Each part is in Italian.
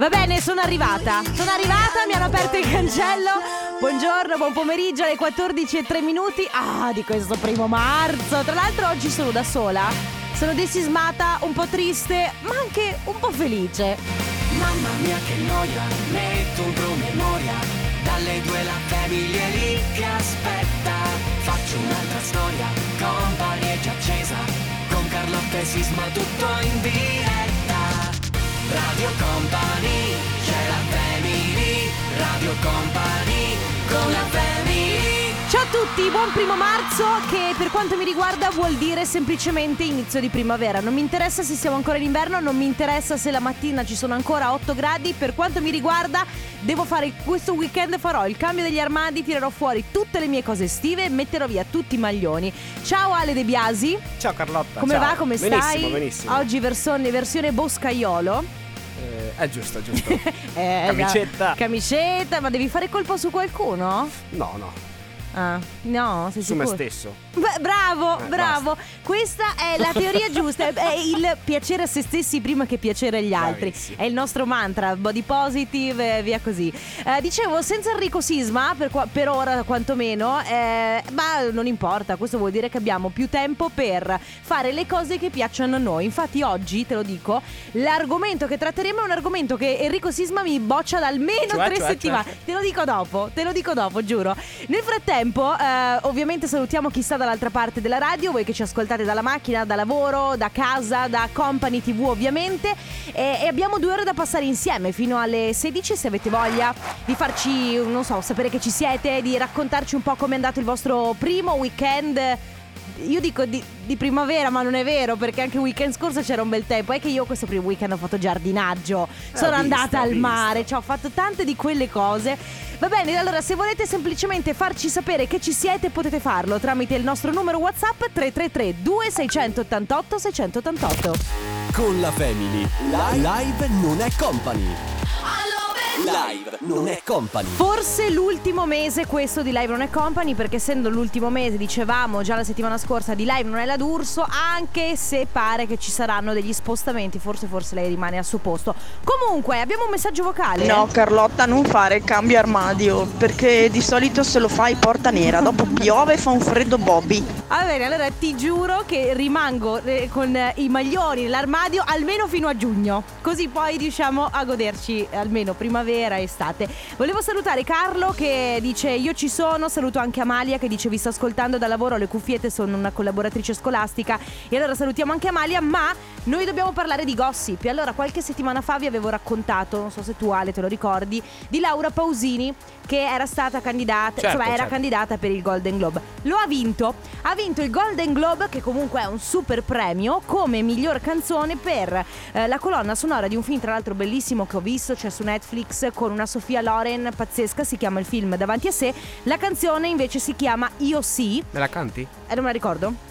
Va bene, sono arrivata. Sono arrivata, mi hanno aperto il cancello. Buongiorno, buon pomeriggio alle 14 e 3 minuti. Ah, di questo primo marzo. Tra l'altro oggi sono da sola. Sono desismata, un po' triste, ma anche un po' felice. Mamma mia che noia, metto un promemoria Dalle due la famiglia è lì che aspetta Faccio un'altra storia, company è già accesa Con Carlotta e Sisma tutto in diretta Radio Company, c'è la family Radio Company, con la family Ciao a tutti, buon primo marzo che per quanto mi riguarda vuol dire semplicemente inizio di primavera. Non mi interessa se siamo ancora in inverno, non mi interessa se la mattina ci sono ancora 8 gradi. Per quanto mi riguarda devo fare questo weekend farò il cambio degli armadi, tirerò fuori tutte le mie cose estive e metterò via tutti i maglioni. Ciao Ale De Biasi. Ciao Carlotta. Come ciao. va? Come stai? Benissimo, benissimo. Oggi versione, versione boscaiolo. Eh, è giusto, giusto. Eh, Camicetta. da- Camicetta, ma devi fare colpo su qualcuno? No, no, Ah, no, sei su me sicuro? stesso. Beh, bravo, Eh, bravo. Questa è la teoria giusta. È il piacere a se stessi prima che piacere agli altri. Bravissimo. È il nostro mantra, body positive e via così. Eh, dicevo, senza Enrico Sisma, per, qua- per ora quantomeno, eh, ma non importa. Questo vuol dire che abbiamo più tempo per fare le cose che piacciono a noi. Infatti, oggi te lo dico, l'argomento che tratteremo è un argomento che Enrico Sisma mi boccia da almeno Cioè, tre cioè, settimane. cioè? Te lo dico dopo, te lo dico dopo, giuro. Nel frattempo, eh, ovviamente salutiamo chi sta dall'altra parte della radio, voi che ci ascoltate dalla macchina, da lavoro, da casa, da Company TV ovviamente. E, e abbiamo due ore da passare insieme fino alle 16 se avete voglia di farci, non so, sapere che ci siete, di raccontarci un po' come è andato il vostro primo weekend. Io dico di, di primavera, ma non è vero, perché anche il weekend scorso c'era un bel tempo. È che io questo primo weekend ho fatto giardinaggio, sono ho visto, andata al mare, cioè ho fatto tante di quelle cose. Va bene, allora se volete semplicemente farci sapere che ci siete, potete farlo tramite il nostro numero WhatsApp 333 2688 688. Con la Family. Live non è company. Live non è company. Forse l'ultimo mese questo di Live Non è Company, perché essendo l'ultimo mese, dicevamo già la settimana scorsa, di Live Non è la D'Urso, anche se pare che ci saranno degli spostamenti, forse forse lei rimane al suo posto. Comunque, abbiamo un messaggio vocale. No Carlotta non fare il cambio armadio perché di solito se lo fai porta nera, dopo piove e fa un freddo Bobby. Va bene, allora ti giuro che rimango eh, con eh, i maglioni nell'armadio almeno fino a giugno. Così poi riusciamo a goderci almeno primavera e estate. Volevo salutare Carlo che dice io ci sono, saluto anche Amalia che dice vi sto ascoltando da lavoro, le cuffiette sono una collaboratrice scolastica e allora salutiamo anche Amalia, ma noi dobbiamo parlare di gossip. Allora qualche settimana fa vi avevo raccontato, non so se tu Ale te lo ricordi, di Laura Pausini che era stata candidata, Certo, insomma era certo. candidata per il Golden Globe. Lo ha vinto, ha vinto il Golden Globe che comunque è un super premio come miglior canzone per eh, la colonna sonora di un film tra l'altro bellissimo che ho visto, c'è su Netflix con una Sofia Loren pazzesca, si chiama il film Davanti a sé. La canzone invece si chiama Io sì, Me la canti? e non me la ricordo.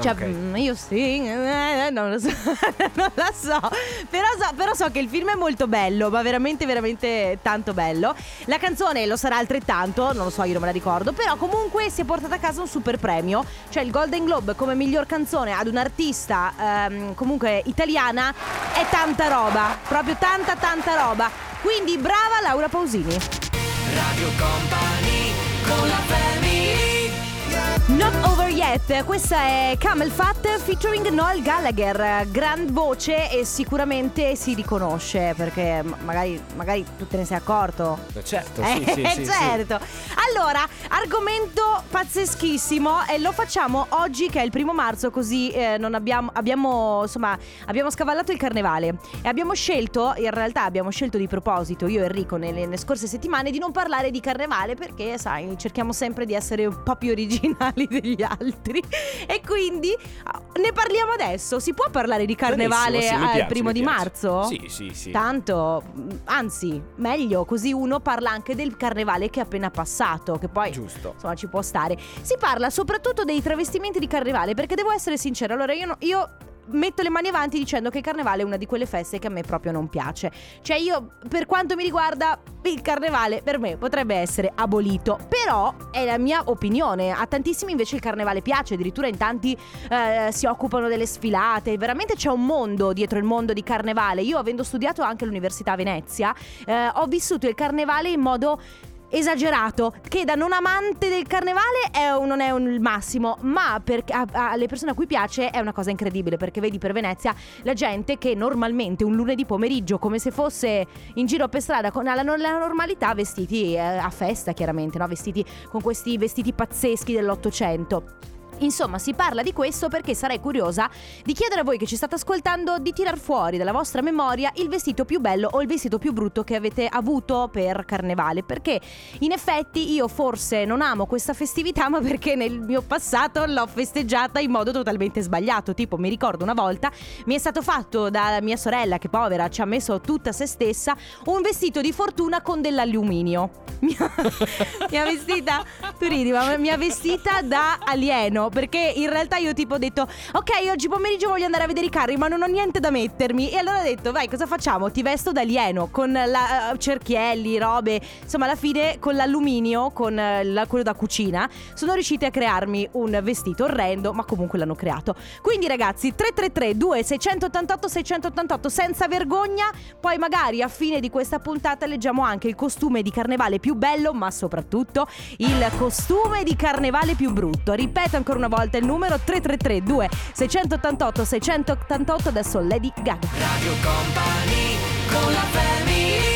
Cioè, Ok. mm, io sì, eh, non lo so, non la so. Però, so. però so che il film è molto bello, ma veramente, veramente tanto bello. La canzone lo sarà altrettanto, non lo so, io non me la ricordo. Però comunque si è portata a casa un super premio, cioè il Golden Globe come miglior canzone ad un'artista ehm, comunque italiana è tanta roba, proprio tanta, tanta roba. Quindi brava Laura Pausini. Radio Company, con la family Not Over Yet, questa è Camel Fat featuring Noel Gallagher, gran voce e sicuramente si riconosce perché ma- magari, magari tu te ne sei accorto. Eh, Certo, sì, Eh, sì, sì, sì. certo. Allora, argomento pazzeschissimo e lo facciamo oggi che è il primo marzo così eh, non abbiamo, abbiamo, insomma, abbiamo scavallato il carnevale e abbiamo scelto, in realtà abbiamo scelto di proposito, io e Enrico nelle, nelle scorse settimane, di non parlare di carnevale perché, sai, cerchiamo sempre di essere un po' più originali degli altri e quindi ah, ne parliamo adesso. Si può parlare di carnevale sì, al piace, primo di marzo? Sì, sì, sì. Tanto, mh, anzi, meglio, così uno parla anche del carnevale che è appena passato, che poi Giusto. insomma ci può stare. Si parla soprattutto dei travestimenti di carnevale, perché devo essere sincera, allora io, no- io metto le mani avanti dicendo che il carnevale è una di quelle feste che a me proprio non piace. Cioè io, per quanto mi riguarda, il carnevale per me potrebbe essere abolito, però è la mia opinione. A tantissimi invece il carnevale piace, addirittura in tanti eh, si occupano delle sfilate, veramente c'è un mondo dietro il mondo di carnevale. Io avendo studiato anche all'Università Venezia, eh, ho vissuto il carnevale in modo esagerato che da non amante del carnevale è un, non è un, il massimo ma per, alle persone a cui piace è una cosa incredibile perché vedi per Venezia la gente che normalmente un lunedì pomeriggio come se fosse in giro per strada con la, la normalità vestiti eh, a festa chiaramente no? vestiti con questi vestiti pazzeschi dell'Ottocento Insomma, si parla di questo perché sarei curiosa di chiedere a voi che ci state ascoltando di tirar fuori dalla vostra memoria il vestito più bello o il vestito più brutto che avete avuto per carnevale. Perché in effetti io forse non amo questa festività, ma perché nel mio passato l'ho festeggiata in modo totalmente sbagliato. Tipo, mi ricordo una volta mi è stato fatto da mia sorella, che povera ci ha messo tutta se stessa, un vestito di fortuna con dell'alluminio. Mi ha, vestita, tu ridi, ma ha vestita da alieno perché in realtà io tipo ho detto ok oggi pomeriggio voglio andare a vedere i carri ma non ho niente da mettermi. E allora ho detto vai cosa facciamo? Ti vesto da alieno con la, uh, cerchielli robe. Insomma alla fine con l'alluminio con uh, la, quello da cucina sono riusciti a crearmi un vestito orrendo ma comunque l'hanno creato. Quindi ragazzi 333 2688 688 senza vergogna. Poi magari a fine di questa puntata leggiamo anche il costume di carnevale più bello ma soprattutto il costume di carnevale più brutto. Ripeto ancora una volta il numero 333 2 688 688 adesso Lady Gaga. Radio Company con la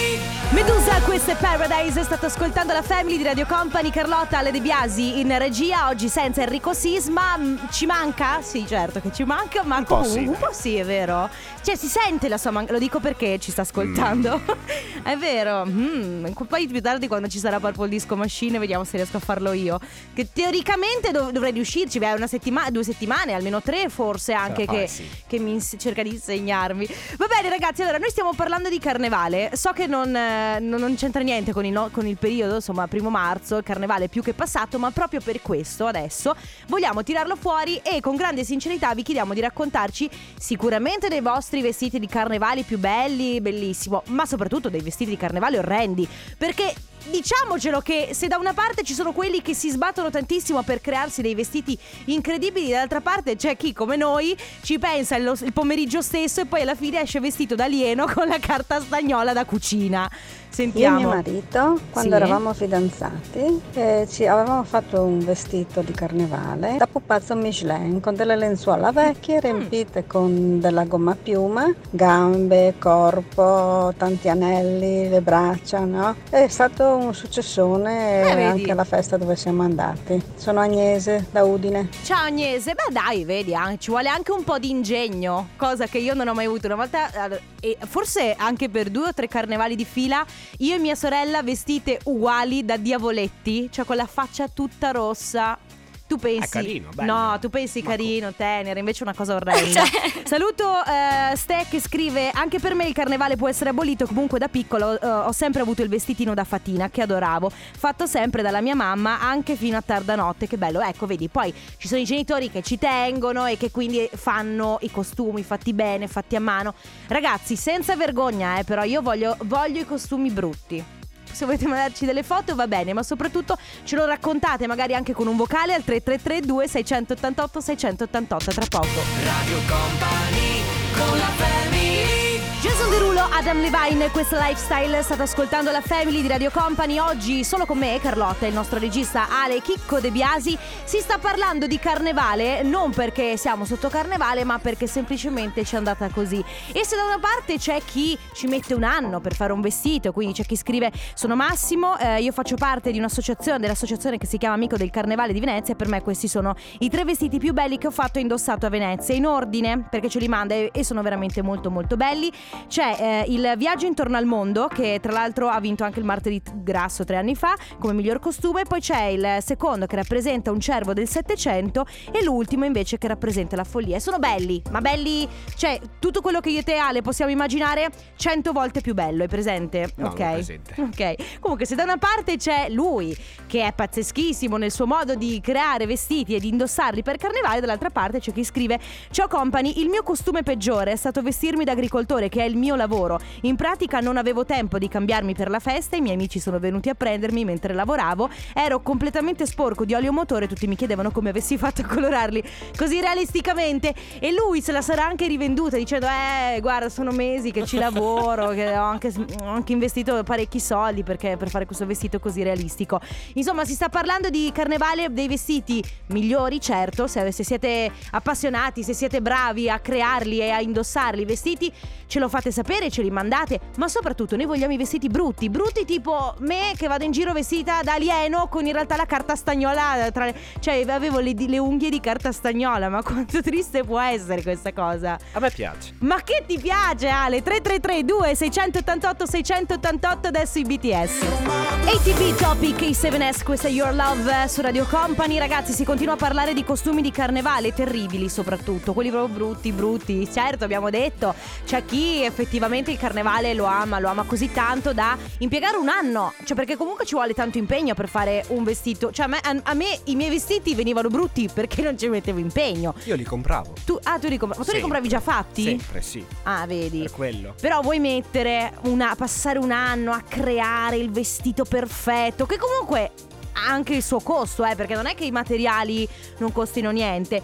Medusa, questo è Paradise, state ascoltando la Family di Radio Company, Carlotta Ale De Biasi in regia, oggi senza Enrico Sisma, ci manca? Sì certo che ci manca, ma un po' comunque sì, un po' sì è vero, cioè si sente la sua mancanza, lo dico perché ci sta ascoltando, mm. è vero, mm. poi più tardi quando ci sarà Purple Disco Machine vediamo se riesco a farlo io, che teoricamente dov- dovrei riuscirci, beh una settimana, due settimane, almeno tre forse anche che, sì. che mi ins- cerca di insegnarmi. Va bene ragazzi, allora noi stiamo parlando di carnevale, so che non eh, non c'entra niente con il, no, con il, periodo, insomma, primo marzo, il carnevale più che passato, ma proprio per questo adesso vogliamo tirarlo fuori e con grande sincerità vi chiediamo di raccontarci sicuramente dei vostri vestiti di carnevale più belli, bellissimo, ma soprattutto dei vestiti di carnevale orrendi, perché diciamocelo che se da una parte ci sono quelli che si sbattono tantissimo per crearsi dei vestiti incredibili, dall'altra parte c'è chi come noi ci pensa il, il pomeriggio stesso e poi alla fine esce vestito da alieno con la carta stagnola da cucina. Sentiamo. Io e mio marito, quando sì. eravamo fidanzati, eh, ci avevamo fatto un vestito di carnevale da pupazzo Michelin con delle lenzuola vecchie mm. riempite con della gomma piuma, gambe, corpo, tanti anelli, le braccia, no? È stato un successone eh, anche alla festa dove siamo andati. Sono Agnese da Udine. Ciao Agnese, beh dai, vedi, ci vuole anche un po' di ingegno, cosa che io non ho mai avuto. Una volta, e forse anche per due o tre carnevali di fila, io e mia sorella vestite uguali da diavoletti, cioè con la faccia tutta rossa. Tu pensi. È carino, bello. No, tu pensi Ma carino, co- tenero, invece è una cosa orrenda. Cioè. Saluto uh, Ste che scrive: Anche per me il carnevale può essere abolito. Comunque, da piccolo uh, ho sempre avuto il vestitino da fatina che adoravo. Fatto sempre dalla mia mamma, anche fino a tarda notte. Che bello. Ecco, vedi, poi ci sono i genitori che ci tengono e che quindi fanno i costumi fatti bene, fatti a mano. Ragazzi, senza vergogna, eh, però io voglio, voglio i costumi brutti se volete mandarci delle foto va bene, ma soprattutto ce lo raccontate magari anche con un vocale al 3332 688 688 tra poco. Radio Company con la Jason Derulo, Adam Levine, questo lifestyle. State ascoltando la Family di Radio Company. Oggi solo con me, Carlotta, il nostro regista Ale Chicco De Biasi. Si sta parlando di carnevale, non perché siamo sotto carnevale, ma perché semplicemente ci è andata così. E se da una parte c'è chi ci mette un anno per fare un vestito, quindi c'è chi scrive: Sono Massimo, eh, io faccio parte di un'associazione, dell'associazione che si chiama Amico del Carnevale di Venezia. Per me questi sono i tre vestiti più belli che ho fatto indossato a Venezia. In ordine, perché ce li manda e sono veramente molto molto belli. C'è c'è eh, il viaggio intorno al mondo, che tra l'altro ha vinto anche il martedì grasso tre anni fa come miglior costume. Poi c'è il secondo che rappresenta un cervo del Settecento e l'ultimo invece che rappresenta la follia. E sono belli, ma belli, cioè tutto quello che io e te Ale possiamo immaginare cento volte più bello, è presente? No, ok. presente. Ok. Comunque se da una parte c'è lui che è pazzeschissimo nel suo modo di creare vestiti e di indossarli per carnevale, dall'altra parte c'è chi scrive Ciao company, il mio costume peggiore è stato vestirmi da agricoltore che è il mio lavoro. In pratica non avevo tempo di cambiarmi per la festa, i miei amici sono venuti a prendermi mentre lavoravo, ero completamente sporco di olio motore, tutti mi chiedevano come avessi fatto a colorarli così realisticamente e lui se la sarà anche rivenduta dicendo eh guarda sono mesi che ci lavoro, che ho anche, ho anche investito parecchi soldi perché, per fare questo vestito così realistico. Insomma si sta parlando di carnevale dei vestiti migliori certo, se, se siete appassionati, se siete bravi a crearli e a indossarli i vestiti ce lo fate sapere, ce li mandate, ma soprattutto noi vogliamo i vestiti brutti, brutti tipo me che vado in giro vestita da alieno con in realtà la carta stagnola, tra le- cioè avevo le, le unghie di carta stagnola, ma quanto triste può essere questa cosa? A me piace. Ma che ti piace Ale? 3332 688 688 adesso i BTS ATV Topic A7S questa è Your Love eh, su Radio Company Ragazzi si continua a parlare di costumi di carnevale Terribili soprattutto Quelli proprio brutti brutti Certo abbiamo detto C'è chi effettivamente il carnevale lo ama Lo ama così tanto da impiegare un anno Cioè perché comunque ci vuole tanto impegno per fare un vestito Cioè a me, a- a me i miei vestiti venivano brutti Perché non ci mettevo impegno Io li compravo. tu, Ah tu li, compra- ma tu li Sempre. compravi già fatti? Sempre, sì. Ah vedi Per quello. però vuoi mettere una, passare un anno a creare il vestito perfetto, che comunque ha anche il suo costo, eh, perché non è che i materiali non costino niente.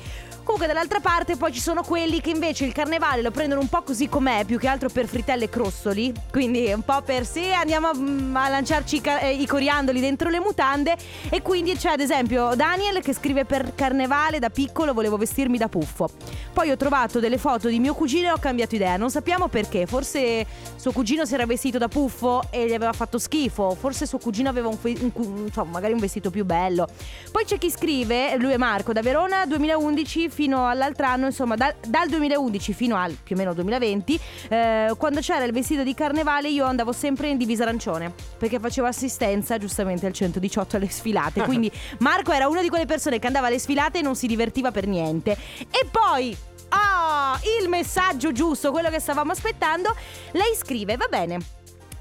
Comunque dall'altra parte poi ci sono quelli che invece il carnevale lo prendono un po' così com'è, più che altro per fritelle e crossoli, quindi un po' per sì, andiamo a, mm, a lanciarci i, eh, i coriandoli dentro le mutande. E quindi c'è ad esempio Daniel che scrive per carnevale da piccolo volevo vestirmi da puffo. Poi ho trovato delle foto di mio cugino e ho cambiato idea, non sappiamo perché, forse suo cugino si era vestito da puffo e gli aveva fatto schifo, forse suo cugino aveva un, fe- un insomma, magari un vestito più bello. Poi c'è chi scrive, lui è Marco, da Verona 2011 fino all'altro anno, insomma dal, dal 2011 fino al più o meno 2020, eh, quando c'era il vestito di carnevale io andavo sempre in divisa arancione, perché facevo assistenza giustamente al 118 alle sfilate, quindi Marco era una di quelle persone che andava alle sfilate e non si divertiva per niente. E poi... Ah, il messaggio giusto, quello che stavamo aspettando. Lei scrive, va bene.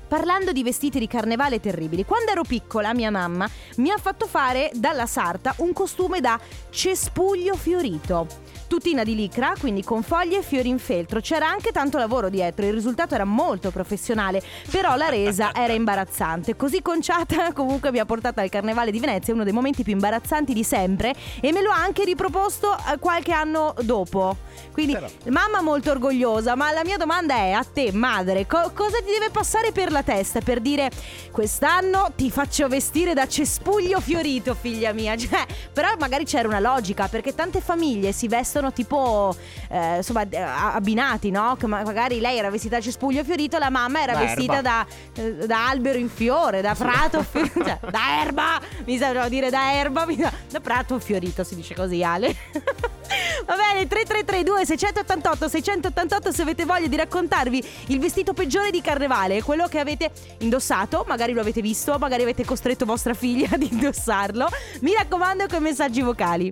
Parlando di vestiti di carnevale terribili, quando ero piccola mia mamma mi ha fatto fare dalla sarta un costume da cespuglio fiorito. Tutina di licra, quindi con foglie e fiori in feltro. C'era anche tanto lavoro dietro, il risultato era molto professionale, però la resa era imbarazzante. Così conciata comunque mi ha portato al Carnevale di Venezia, uno dei momenti più imbarazzanti di sempre, e me lo ha anche riproposto eh, qualche anno dopo. Quindi Però. mamma molto orgogliosa, ma la mia domanda è a te, madre, co- cosa ti deve passare per la testa per dire quest'anno ti faccio vestire da cespuglio fiorito, figlia mia? Cioè, però magari c'era una logica, perché tante famiglie si vestono tipo eh, insomma abbinati, no? Che ma- magari lei era vestita da cespuglio fiorito, la mamma era Da vestita da, eh, da albero in fiore, da prato fiorito, cioè, da erba, mi sa dire da erba, sa- da prato fiorito si dice così, Ale. Va bene, 3332 688 688 se avete voglia di raccontarvi il vestito peggiore di carnevale, quello che avete indossato, magari lo avete visto, magari avete costretto vostra figlia ad indossarlo. Mi raccomando con messaggi vocali.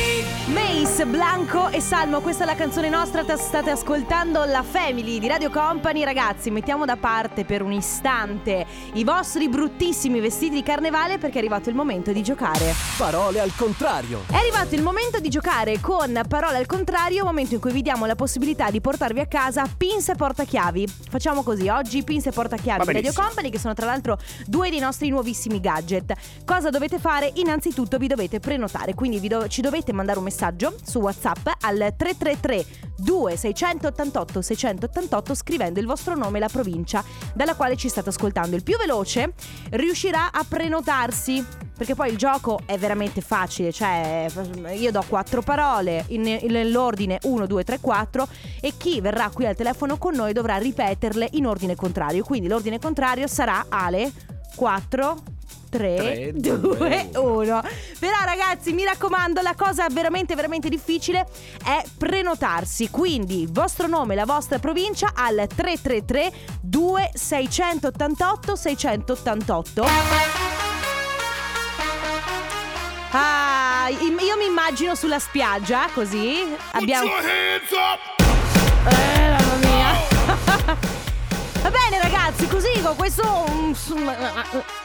Mace, Blanco e Salmo, questa è la canzone nostra, state ascoltando la Family di Radio Company. Ragazzi, mettiamo da parte per un istante i vostri bruttissimi vestiti di carnevale perché è arrivato il momento di giocare. Parole al contrario. È arrivato il momento di giocare con parole al contrario, momento in cui vi diamo la possibilità di portarvi a casa pinze e portachiavi. Facciamo così, oggi pinze e portachiavi di Radio. Company, che sono tra l'altro due dei nostri nuovissimi gadget. Cosa dovete fare? Innanzitutto vi dovete prenotare, quindi vi do- ci dovete mandare un messaggio su WhatsApp al 333 2688 688 scrivendo il vostro nome e la provincia dalla quale ci state ascoltando. Il più veloce riuscirà a prenotarsi. Perché poi il gioco è veramente facile, cioè io do quattro parole in, in- nell'ordine 1, 2, 3, 4 e chi verrà qui al telefono con noi dovrà ripeterle in ordine contrario. Quindi l'ordine contrario sarà Ale 4, 3, Tre, 2, due, 1. Però ragazzi, mi raccomando, la cosa veramente veramente difficile è prenotarsi. Quindi il vostro nome, la vostra provincia al 333 2688 688. Ah, io mi immagino sulla spiaggia, così. Abbiamo Eh, mamma mia. Va bene ragazzi, così con questo...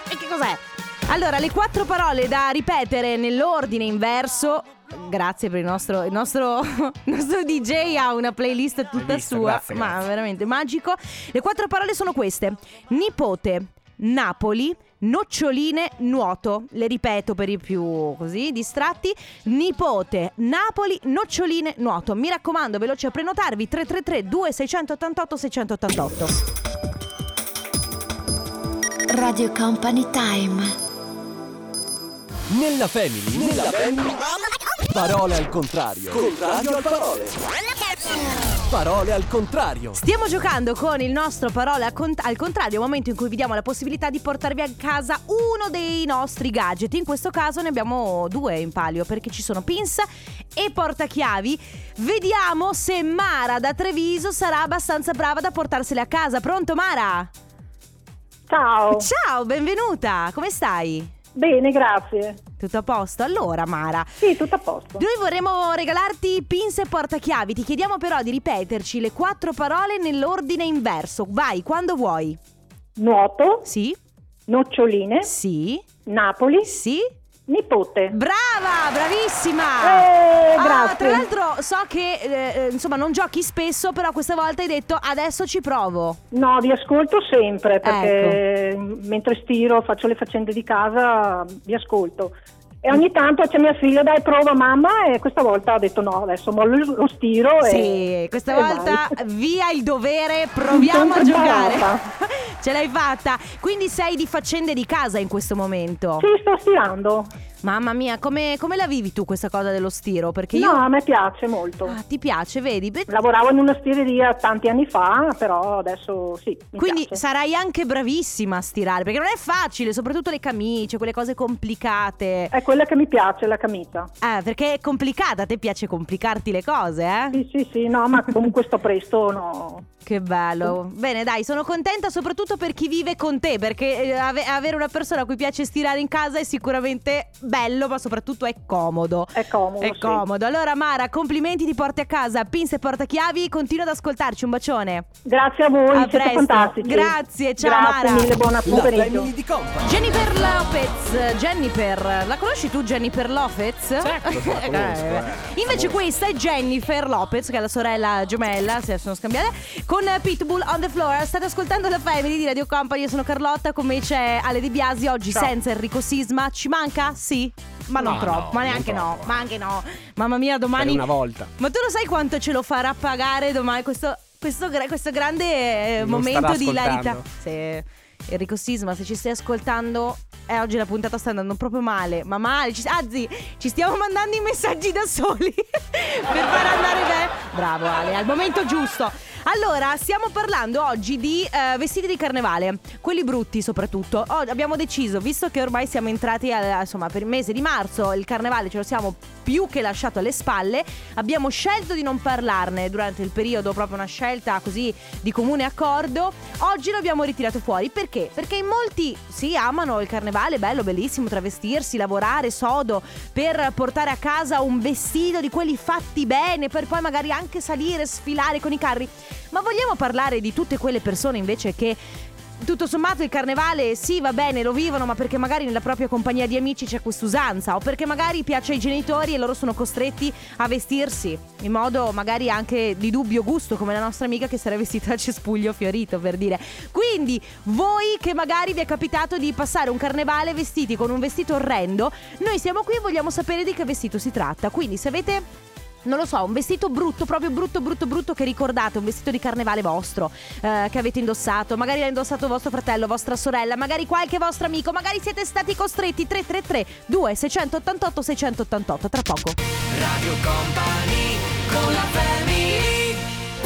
E che cos'è? Allora, le quattro parole da ripetere nell'ordine inverso. Grazie per il nostro, il nostro, il nostro DJ ha una playlist tutta visto? sua, Grazie, ma grazie. veramente magico. Le quattro parole sono queste: nipote, Napoli, noccioline, nuoto. Le ripeto per i più così distratti: nipote, Napoli, noccioline, nuoto. Mi raccomando, veloce a prenotarvi 333 2688 688. Radio Company Time. Nella family, nella family. Parole al contrario. Contrario al parole. Parole al contrario. Stiamo giocando con il nostro parole al cont- al contrario, momento in cui vi diamo la possibilità di portarvi a casa uno dei nostri gadget. In questo caso ne abbiamo due in palio perché ci sono pins e portachiavi. Vediamo se Mara da Treviso sarà abbastanza brava da portarsele a casa. Pronto Mara? Ciao, Ciao, benvenuta. Come stai? Bene, grazie. Tutto a posto? Allora Mara, Sì, tutto a posto. Noi vorremmo regalarti pins e portachiavi, ti chiediamo però di ripeterci le quattro parole nell'ordine inverso. Vai, quando vuoi. Nuoto, Sì? noccioline, Sì? Napoli, Sì? Nipote. Brava, bravissima! Eh, Ah, grazie. tra l'altro so che eh, eh, insomma non giochi spesso, però questa volta hai detto adesso ci provo. No, vi ascolto sempre perché Ecco. mentre stiro, faccio le faccende di casa, vi ascolto. E ogni tanto c'è mia figlia, dai prova mamma e questa volta ha detto no, adesso mollo lo stiro e... Sì, questa e volta vai. via il dovere, proviamo a giocare. Ce l'hai fatta. Quindi sei di faccende di casa in questo momento. Sì, sto stirando. Mamma mia, come, come la vivi tu questa cosa dello stiro? Perché No, io... a me piace molto. Ah, ti piace, vedi? Beh, Lavoravo in una stireria tanti anni fa, però adesso sì. Quindi piace. sarai anche bravissima a stirare, perché non è facile, soprattutto le camicie, quelle cose complicate. È quella che mi piace, la camicia. Eh, perché è complicata, a te piace complicarti le cose, eh? Sì, sì, sì, no, ma comunque sto presto, no. Che bello. Bene, dai, sono contenta soprattutto per chi vive con te, perché eh, ave- avere una persona a cui piace stirare in casa è sicuramente bello, ma soprattutto è comodo. È comodo. È sì. comodo. Allora, Mara, complimenti, ti porti a casa pins e portachiavi. Continua ad ascoltarci. Un bacione. Grazie a voi, A siete presto. fantastici. Grazie, ciao, Grazie Mara. mille, buon La pomeriggio. di. Jennifer Lopez. Jennifer, la conosci tu, Jennifer Lopez? Certo, la conosco, Eh, eh. Invece, questa è Jennifer Lopez, che è la sorella gemella, se sono scambiate, con Pitbull on the floor. State ascoltando la family di Radio Company. Io sono Carlotta, con me c'è Ale Di Biasi. Oggi Ciao. senza Enrico Sisma. Ci manca? Sì. Ma non No, troppo, no, ma non neanche no, troppo. ma anche no. Mamma mia, Per domani. una volta. Ma tu lo sai quanto ce lo farà pagare domani questo, questo, gra- questo grande eh, Non momento di ascoltando. Se Enrico Sisma, se ci stai ascoltando, eh, oggi la puntata sta andando proprio male. Ma male, ci- anzi, ci stiamo mandando i messaggi da soli per far andare bene. Bravo Ale, al momento giusto. Allora, stiamo parlando oggi di eh, vestiti di carnevale, quelli brutti soprattutto. Oh, abbiamo deciso, visto che ormai siamo entrati al- insomma, per il mese di marzo, il carnevale ce lo siamo più che lasciato alle spalle, abbiamo scelto di non parlarne durante il periodo, proprio una scelta così di comune accordo. Oggi lo abbiamo ritirato fuori perché? Perché in molti sì amano il carnevale, bello, bellissimo, travestirsi, lavorare sodo per portare a casa un vestito di quelli fatti bene, per poi magari anche salire, sfilare con i carri. Ma vogliamo parlare di tutte quelle persone invece che tutto sommato il carnevale sì va bene lo vivono ma perché magari nella propria compagnia di amici c'è quest'usanza o perché magari piace ai genitori e loro sono costretti a vestirsi in modo magari anche di dubbio gusto come la nostra amica che era vestita a cespuglio fiorito per dire. Quindi voi che magari vi è capitato di passare un carnevale vestiti con un vestito orrendo noi siamo qui e vogliamo sapere di che vestito si tratta. Quindi se avete non lo so, un vestito brutto, proprio brutto, brutto, brutto che ricordate, un vestito di carnevale vostro eh, che avete indossato, magari l'ha indossato vostro fratello, vostra sorella, magari qualche vostro amico, magari siete stati costretti. 333 2688 688 tra poco. Radio Company con la family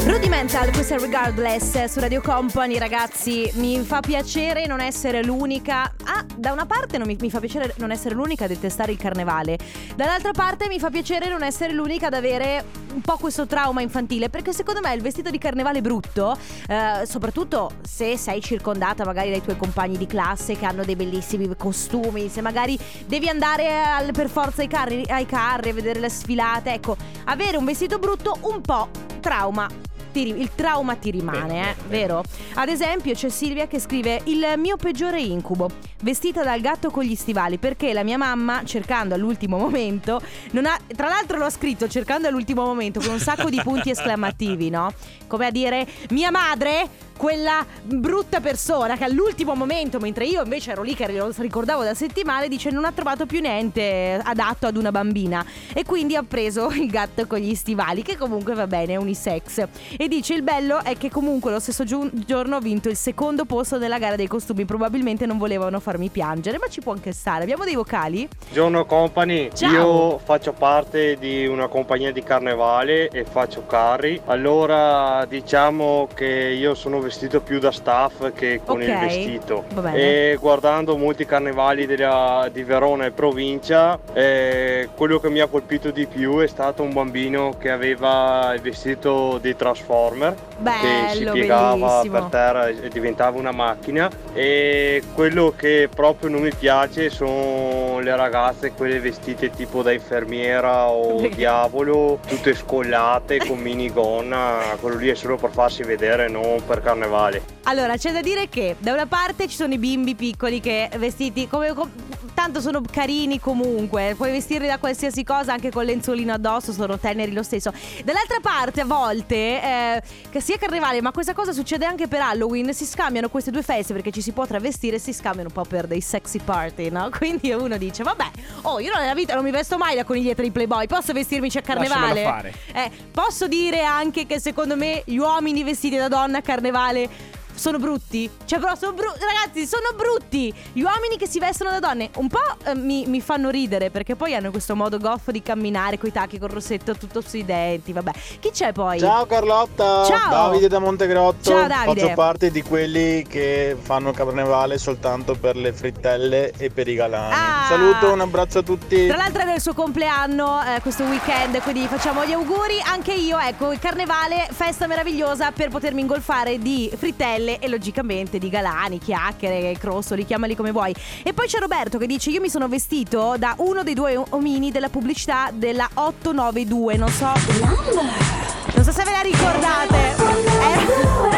Rudimental, questo è Regardless su Radio Company, ragazzi, mi fa piacere non essere l'unica. Ah, da una parte non mi, mi fa piacere non essere l'unica a detestare il carnevale, dall'altra parte mi fa piacere non essere l'unica ad avere un po' questo trauma infantile, perché secondo me il vestito di carnevale brutto, eh, soprattutto se sei circondata magari dai tuoi compagni di classe che hanno dei bellissimi costumi, se magari devi andare al- per forza ai carri, ai carri a vedere le sfilate, ecco, avere un vestito brutto un po' trauma. Ti il trauma ti rimane, eh, vero? Ad esempio c'è Silvia che scrive il mio peggiore incubo, vestita dal gatto con gli stivali, perché la mia mamma, cercando all'ultimo momento, non ha, tra l'altro l'ho scritto cercando all'ultimo momento con un sacco di punti esclamativi, no? Come a dire, mia madre quella brutta persona che all'ultimo momento, mentre io invece ero lì che lo ricordavo da settimane, dice non ha trovato più niente adatto ad una bambina e quindi ha preso il gatto con gli stivali, che comunque va bene, è unisex. E dice il bello è che comunque lo stesso giorno ho vinto il secondo posto nella gara dei costumi, probabilmente non volevano farmi piangere, ma ci può anche stare. Abbiamo dei vocali? Buongiorno company, Ciao. io faccio parte di una compagnia di carnevale e faccio carri, allora diciamo che io sono vestito più da staff che con il Ok, vestito. e guardando molti carnevali della- di Verona e provincia eh, quello che mi ha colpito di più è stato un bambino che aveva il vestito di Transformer che si Bello, piegava bellissimo. per terra e diventava una macchina. E quello che proprio non mi piace sono le ragazze quelle vestite tipo da infermiera o diavolo tutte scollate con minigonna quello lì è solo per farsi vedere non per carnevale Allora, c'è da dire che da una parte ci sono i bimbi piccoli che vestiti come com- tanto sono carini comunque, puoi vestirli da qualsiasi cosa anche con lenzolino addosso, sono teneri lo stesso. Dall'altra parte a volte eh, che sia carnevale, ma questa cosa succede anche per Halloween, si scambiano queste due feste perché ci si può travestire e si scambiano un po' per dei sexy party, no? Quindi uno dice "Vabbè, oh, io nella vita non mi vesto mai da coniglietta di Playboy, posso vestirmici a carnevale?" Fare. Eh, posso dire anche che secondo me gli uomini vestiti da donna a carnevale sono brutti. Cioè, però sono brutti. Ragazzi, sono brutti. Gli uomini che si vestono da donne un po' eh, mi, mi fanno ridere perché poi hanno questo modo goffo di camminare coi tacchi col rossetto tutto sui denti. Vabbè, chi c'è poi? Ciao Carlotta, Ciao. Davide da Montegrotto. Ciao, Davide. Faccio parte di quelli che fanno il carnevale soltanto per le frittelle e per i galani. Ah. Saluto, un abbraccio a tutti. Tra l'altro era il suo compleanno eh, questo weekend, quindi facciamo gli auguri. Anche io, ecco, il carnevale, festa meravigliosa per potermi ingolfare di frittelle e logicamente di galani, chiacchiere, crossoli, chiamali come vuoi. E poi c'è Roberto che dice: Io mi sono vestito da uno dei due omini della pubblicità della 892. Non so. Non so se ve la ricordate. Era,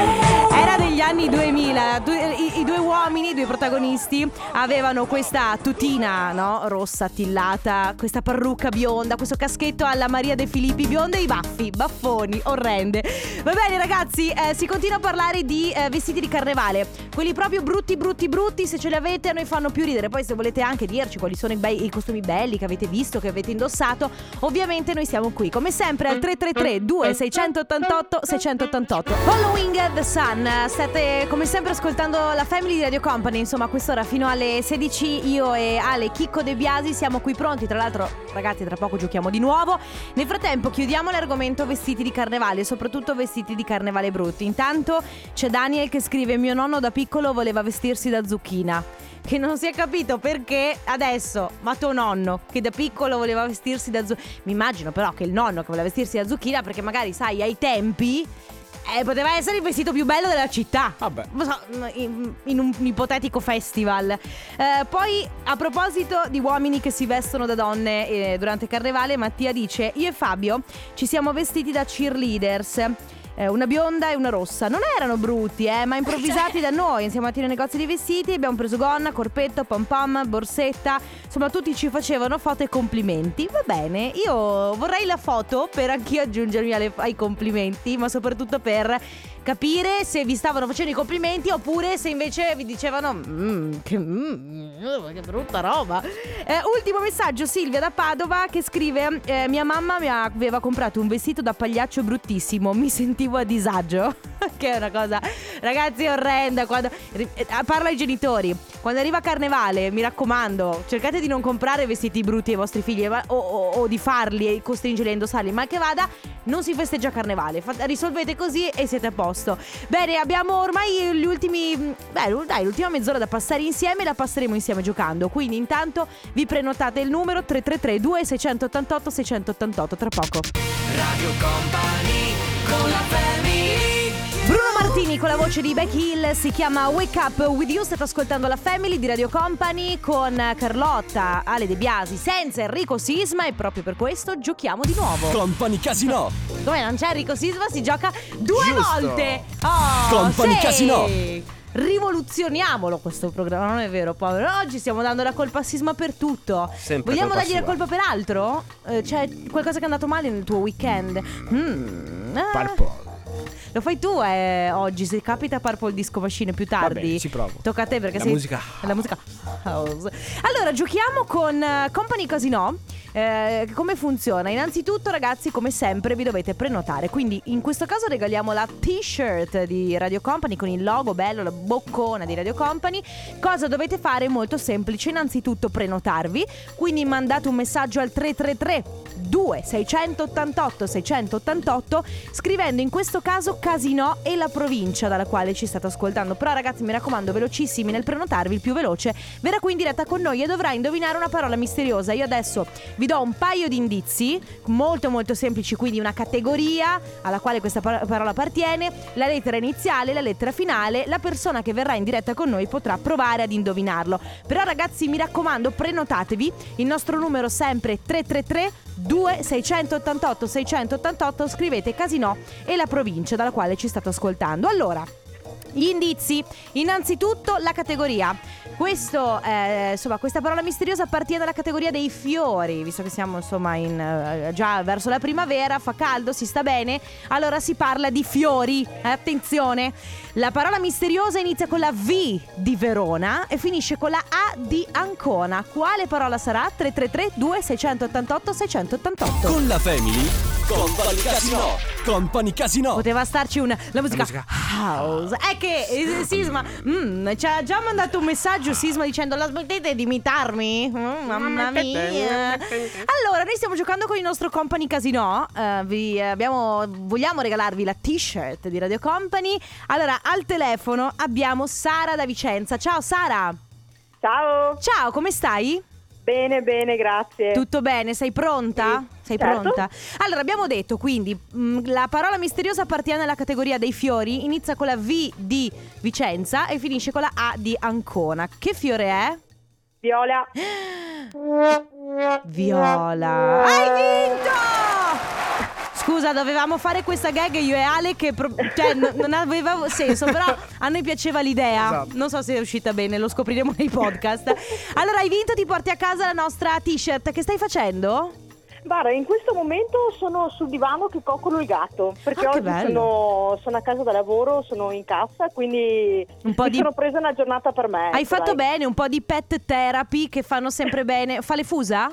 era degli anni 2000. Due- i, i due uomini, i due protagonisti, avevano questa tutina, no? Rossa, attillata, questa parrucca bionda, questo caschetto alla Maria De Filippi bionda e i baffi, baffoni, orrende. Va bene, ragazzi, eh, si continua a parlare di eh, vestiti di carnevale. Quelli proprio brutti, brutti, brutti. Se ce li avete, a noi fanno più ridere. Poi, se volete anche dirci quali sono i, bei- i costumi belli che avete visto, che avete indossato, ovviamente noi siamo qui. Come sempre al 333 2688 688. Following the Sun. State come sempre ascoltando la Family di Radio Company. Insomma, quest'ora fino alle 16 io e Ale Chicco De Biasi siamo qui pronti. Tra l'altro, ragazzi, tra poco giochiamo di nuovo. Nel frattempo chiudiamo l'argomento vestiti di carnevale, soprattutto vestiti di carnevale brutti. Intanto c'è Daniel che scrive: Mio nonno da piccolo voleva vestirsi da zucchina. Che non si è capito perché adesso, ma tuo nonno che da piccolo voleva vestirsi da zucchina. Mi immagino però che il nonno che voleva vestirsi da zucchina, perché magari sai, ai tempi. Eh, poteva essere il vestito più bello della città. Vabbè. In, in un ipotetico festival. Eh, poi, a proposito di uomini che si vestono da donne eh, durante il carnevale, Mattia dice: Io e Fabio ci siamo vestiti da cheerleaders. Eh, una bionda e una rossa. Non erano brutti, eh, ma improvvisati da noi. Siamo andati nei negozi di vestiti, abbiamo preso gonna, corpetto, pom pom, borsetta. Insomma, tutti ci facevano foto e complimenti. Va bene, io vorrei la foto per anch'io aggiungermi alle- ai complimenti, ma soprattutto per capire se vi stavano facendo i complimenti oppure se invece vi dicevano "Mm, che, mm, che brutta roba. Eh, ultimo messaggio, Silvia da Padova che scrive eh, mia mamma mi aveva comprato un vestito da pagliaccio bruttissimo, mi sentivo a disagio. che è una cosa, ragazzi, orrenda. Quando, eh, parla ai genitori. Quando arriva Carnevale, mi raccomando, cercate di non comprare vestiti brutti ai vostri figli o, o- o di farli e costringerli a indossarli, ma che vada non si festeggia carnevale. Fa- risolvete così e siete a posto. Bene, abbiamo ormai gli ultimi. Beh, dai, l'ultima mezz'ora da passare insieme, la passeremo insieme giocando. Quindi intanto vi prenotate il numero 333 2688 688 tra poco. Radio Company con la family Martini con la voce di Becky Hill si chiama Wake Up With You, state ascoltando la Family di Radio Company con Carlotta, Ale De Biasi, senza Enrico Sisma e proprio per questo giochiamo di nuovo. Company Casino. Come non c'è Enrico Sisma si gioca due Giusto. volte. Oh, Company sì. Casino. Rivoluzioniamolo questo programma, non è vero, povero. Oggi stiamo dando la colpa a Sisma per tutto. Sempre Vogliamo dargli la sua. colpa per altro? Eh, c'è qualcosa che è andato male nel tuo weekend? Mm, ah. Purple. Lo fai tu eh, oggi, se capita Purple Disco Machine più tardi. bene, ci provo. Tocca a te perché La sei musica la musica house. Allora, giochiamo con eh, Company Casino. Eh, come funziona? Innanzitutto, ragazzi, come sempre, vi dovete prenotare. Quindi, in questo caso, regaliamo la t-shirt di Radio Company con il logo bello, la boccona di Radio Company. Cosa dovete fare? Molto semplice. Innanzitutto, prenotarvi. Quindi, mandate un messaggio al 333 2688 688 scrivendo in questo caso Casino e la provincia dalla quale ci state ascoltando. Però ragazzi mi raccomando velocissimi nel prenotarvi, il più veloce verrà qui in diretta con noi e dovrà indovinare una parola misteriosa. Io adesso vi do un paio di indizi molto molto semplici, quindi una categoria alla quale questa par- parola appartiene, la lettera iniziale, la lettera finale, la persona che verrà in diretta con noi potrà provare ad indovinarlo. Però ragazzi mi raccomando prenotatevi, il nostro numero sempre 333 2688 688 scrivete Casino e la provincia dalla quale ci state ascoltando. Allora, gli indizi, innanzitutto la categoria. Questo, eh, insomma, questa parola misteriosa appartiene alla categoria dei fiori, visto che siamo insomma in, eh, già verso la primavera, fa caldo, si sta bene, allora si parla di fiori. Eh, attenzione, la parola misteriosa inizia con la V di Verona e finisce con la A di Ancona. Quale parola sarà? 333 2688 688. Con la Family. Company Casino. Company Casino. Poteva starci una la musica, musica house. È che eh, Sisma mm, ci ha già mandato un messaggio Sisma dicendo la smettete di imitarmi? Mm, mamma mia. Allora, noi stiamo giocando con il nostro Company Casino. Eh, vi abbiamo vogliamo regalarvi la t-shirt di Radio Company. Allora, al telefono abbiamo Sara da Vicenza. Ciao Sara. Ciao, Ciao, come stai? bene, bene, grazie. Tutto bene? Sei pronta? Sei certo. pronta? Allora, abbiamo detto quindi mh, la parola misteriosa appartiene alla categoria dei fiori, inizia con la V di Vicenza e finisce con la A di Ancona. Che fiore è? Viola, Viola. Hai vinto! Scusa, dovevamo fare questa gag io e Ale che pro- cioè, n- non aveva senso, però a noi piaceva l'idea. Esatto. Non so se è uscita bene, lo scopriremo nei podcast. Allora, hai vinto, ti porti a casa la nostra t-shirt. Che stai facendo? Guarda, in questo momento sono sul divano che coccolo il gatto, perché Ah, oggi sono, sono a casa da lavoro, sono in cassa, quindi Un po' mi di- sono presa una giornata per me. Hai ecco, fatto dai. bene, un po' di pet therapy che fanno sempre bene. Fa le fusa?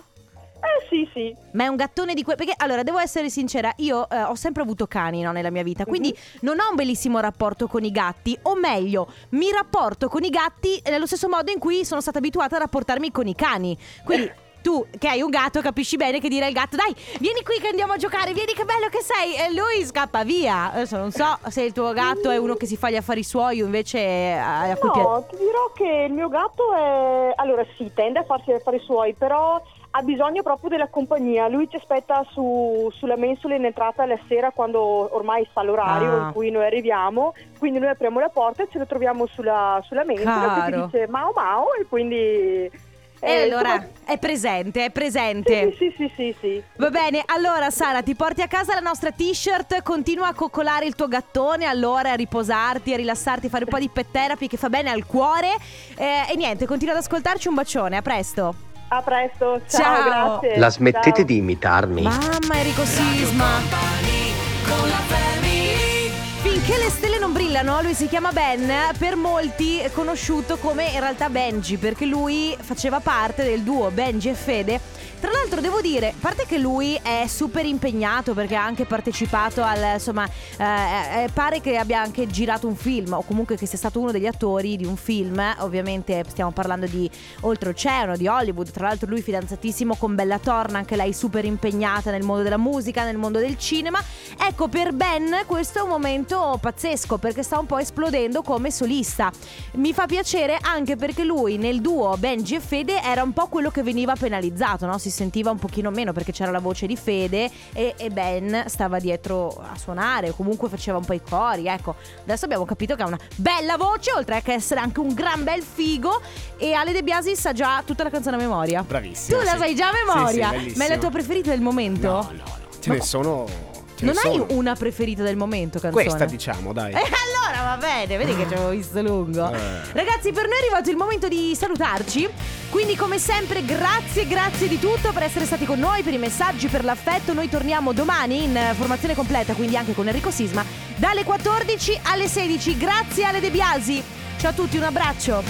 Eh sì, sì. Ma è un gattone di quei. Perché allora devo essere sincera, io eh, ho sempre avuto cani no, nella mia vita, quindi non ho un bellissimo rapporto con i gatti, o meglio, mi rapporto con i gatti nello stesso modo in cui sono stata abituata a rapportarmi con i cani. Quindi. Tu che hai un gatto capisci bene che dire al gatto dai vieni qui che andiamo a giocare vieni che bello che sei e lui scappa via adesso non so se il tuo gatto è uno che si fa gli affari suoi o invece eh, a cui No, ti dirò che il mio gatto è... Allora sì, tende a farsi gli affari suoi, però ha bisogno proprio della compagnia. Lui ci aspetta su- sulla mensola in entrata la sera quando ormai sa l'orario Ah. in cui noi arriviamo. Quindi noi apriamo la porta e ce lo troviamo sulla, sulla mensola che dice Mao Mao e quindi... e eh, allora è presente è presente Sì, sì, sì, sì, sì. Va bene, allora Sara, ti porti a casa la nostra t-shirt, continua a coccolare il tuo gattone, allora a riposarti, a rilassarti, a fare un po' di pet therapy che fa bene al cuore. Eh, e niente, continua ad ascoltarci, un bacione, a presto. A presto, ciao, Ciao. grazie. La smettete Ciao. di imitarmi? Mamma Enrico Sisma. Finché le stelle non brillano, lui si chiama Ben, per molti conosciuto come in realtà Benji, perché lui faceva parte del duo Benji e Fede Tra l'altro devo dire, a parte che lui è super impegnato perché ha anche partecipato al, insomma, eh, eh, pare che abbia anche girato un film o comunque che sia stato uno degli attori di un film, ovviamente stiamo parlando di Oltreoceano, di Hollywood, tra l'altro lui fidanzatissimo con Bella Thorne, anche lei super impegnata nel mondo della musica, nel mondo del cinema. Ecco, per Ben questo è un momento pazzesco perché sta un po' esplodendo come solista. Mi fa piacere anche perché lui nel duo Benji e Fede era un po' quello che veniva penalizzato, no? Si sentiva un pochino meno perché c'era la voce di Fede e, e Ben stava dietro a suonare o comunque faceva un po' i cori. Ecco, adesso abbiamo capito che ha una bella voce, oltre che essere anche un gran bel figo. E Ale De Biasi sa già tutta la canzone a memoria. Bravissima. Tu la sì. sai già a Sì, memoria? sì, bellissima. Ma è la tua preferita del momento? No, no, no. Ce ne sono. Ce ne Non hai sono. una preferita del momento, canzone? Questa diciamo, dai. E allora va bene, vedi che ci avevo visto lungo. Eh. Ragazzi, per noi è arrivato il momento di salutarci. Quindi, come sempre, grazie, grazie di tutto per essere stati con noi, per i messaggi, per l'affetto. Noi torniamo domani in eh, formazione completa, quindi anche con Enrico Sisma, dalle 14 alle 16. Grazie Ale De Biasi. Ciao a tutti, un abbraccio.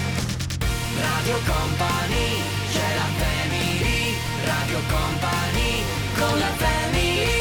Radio Company, c'è la family, Radio Company, con la family.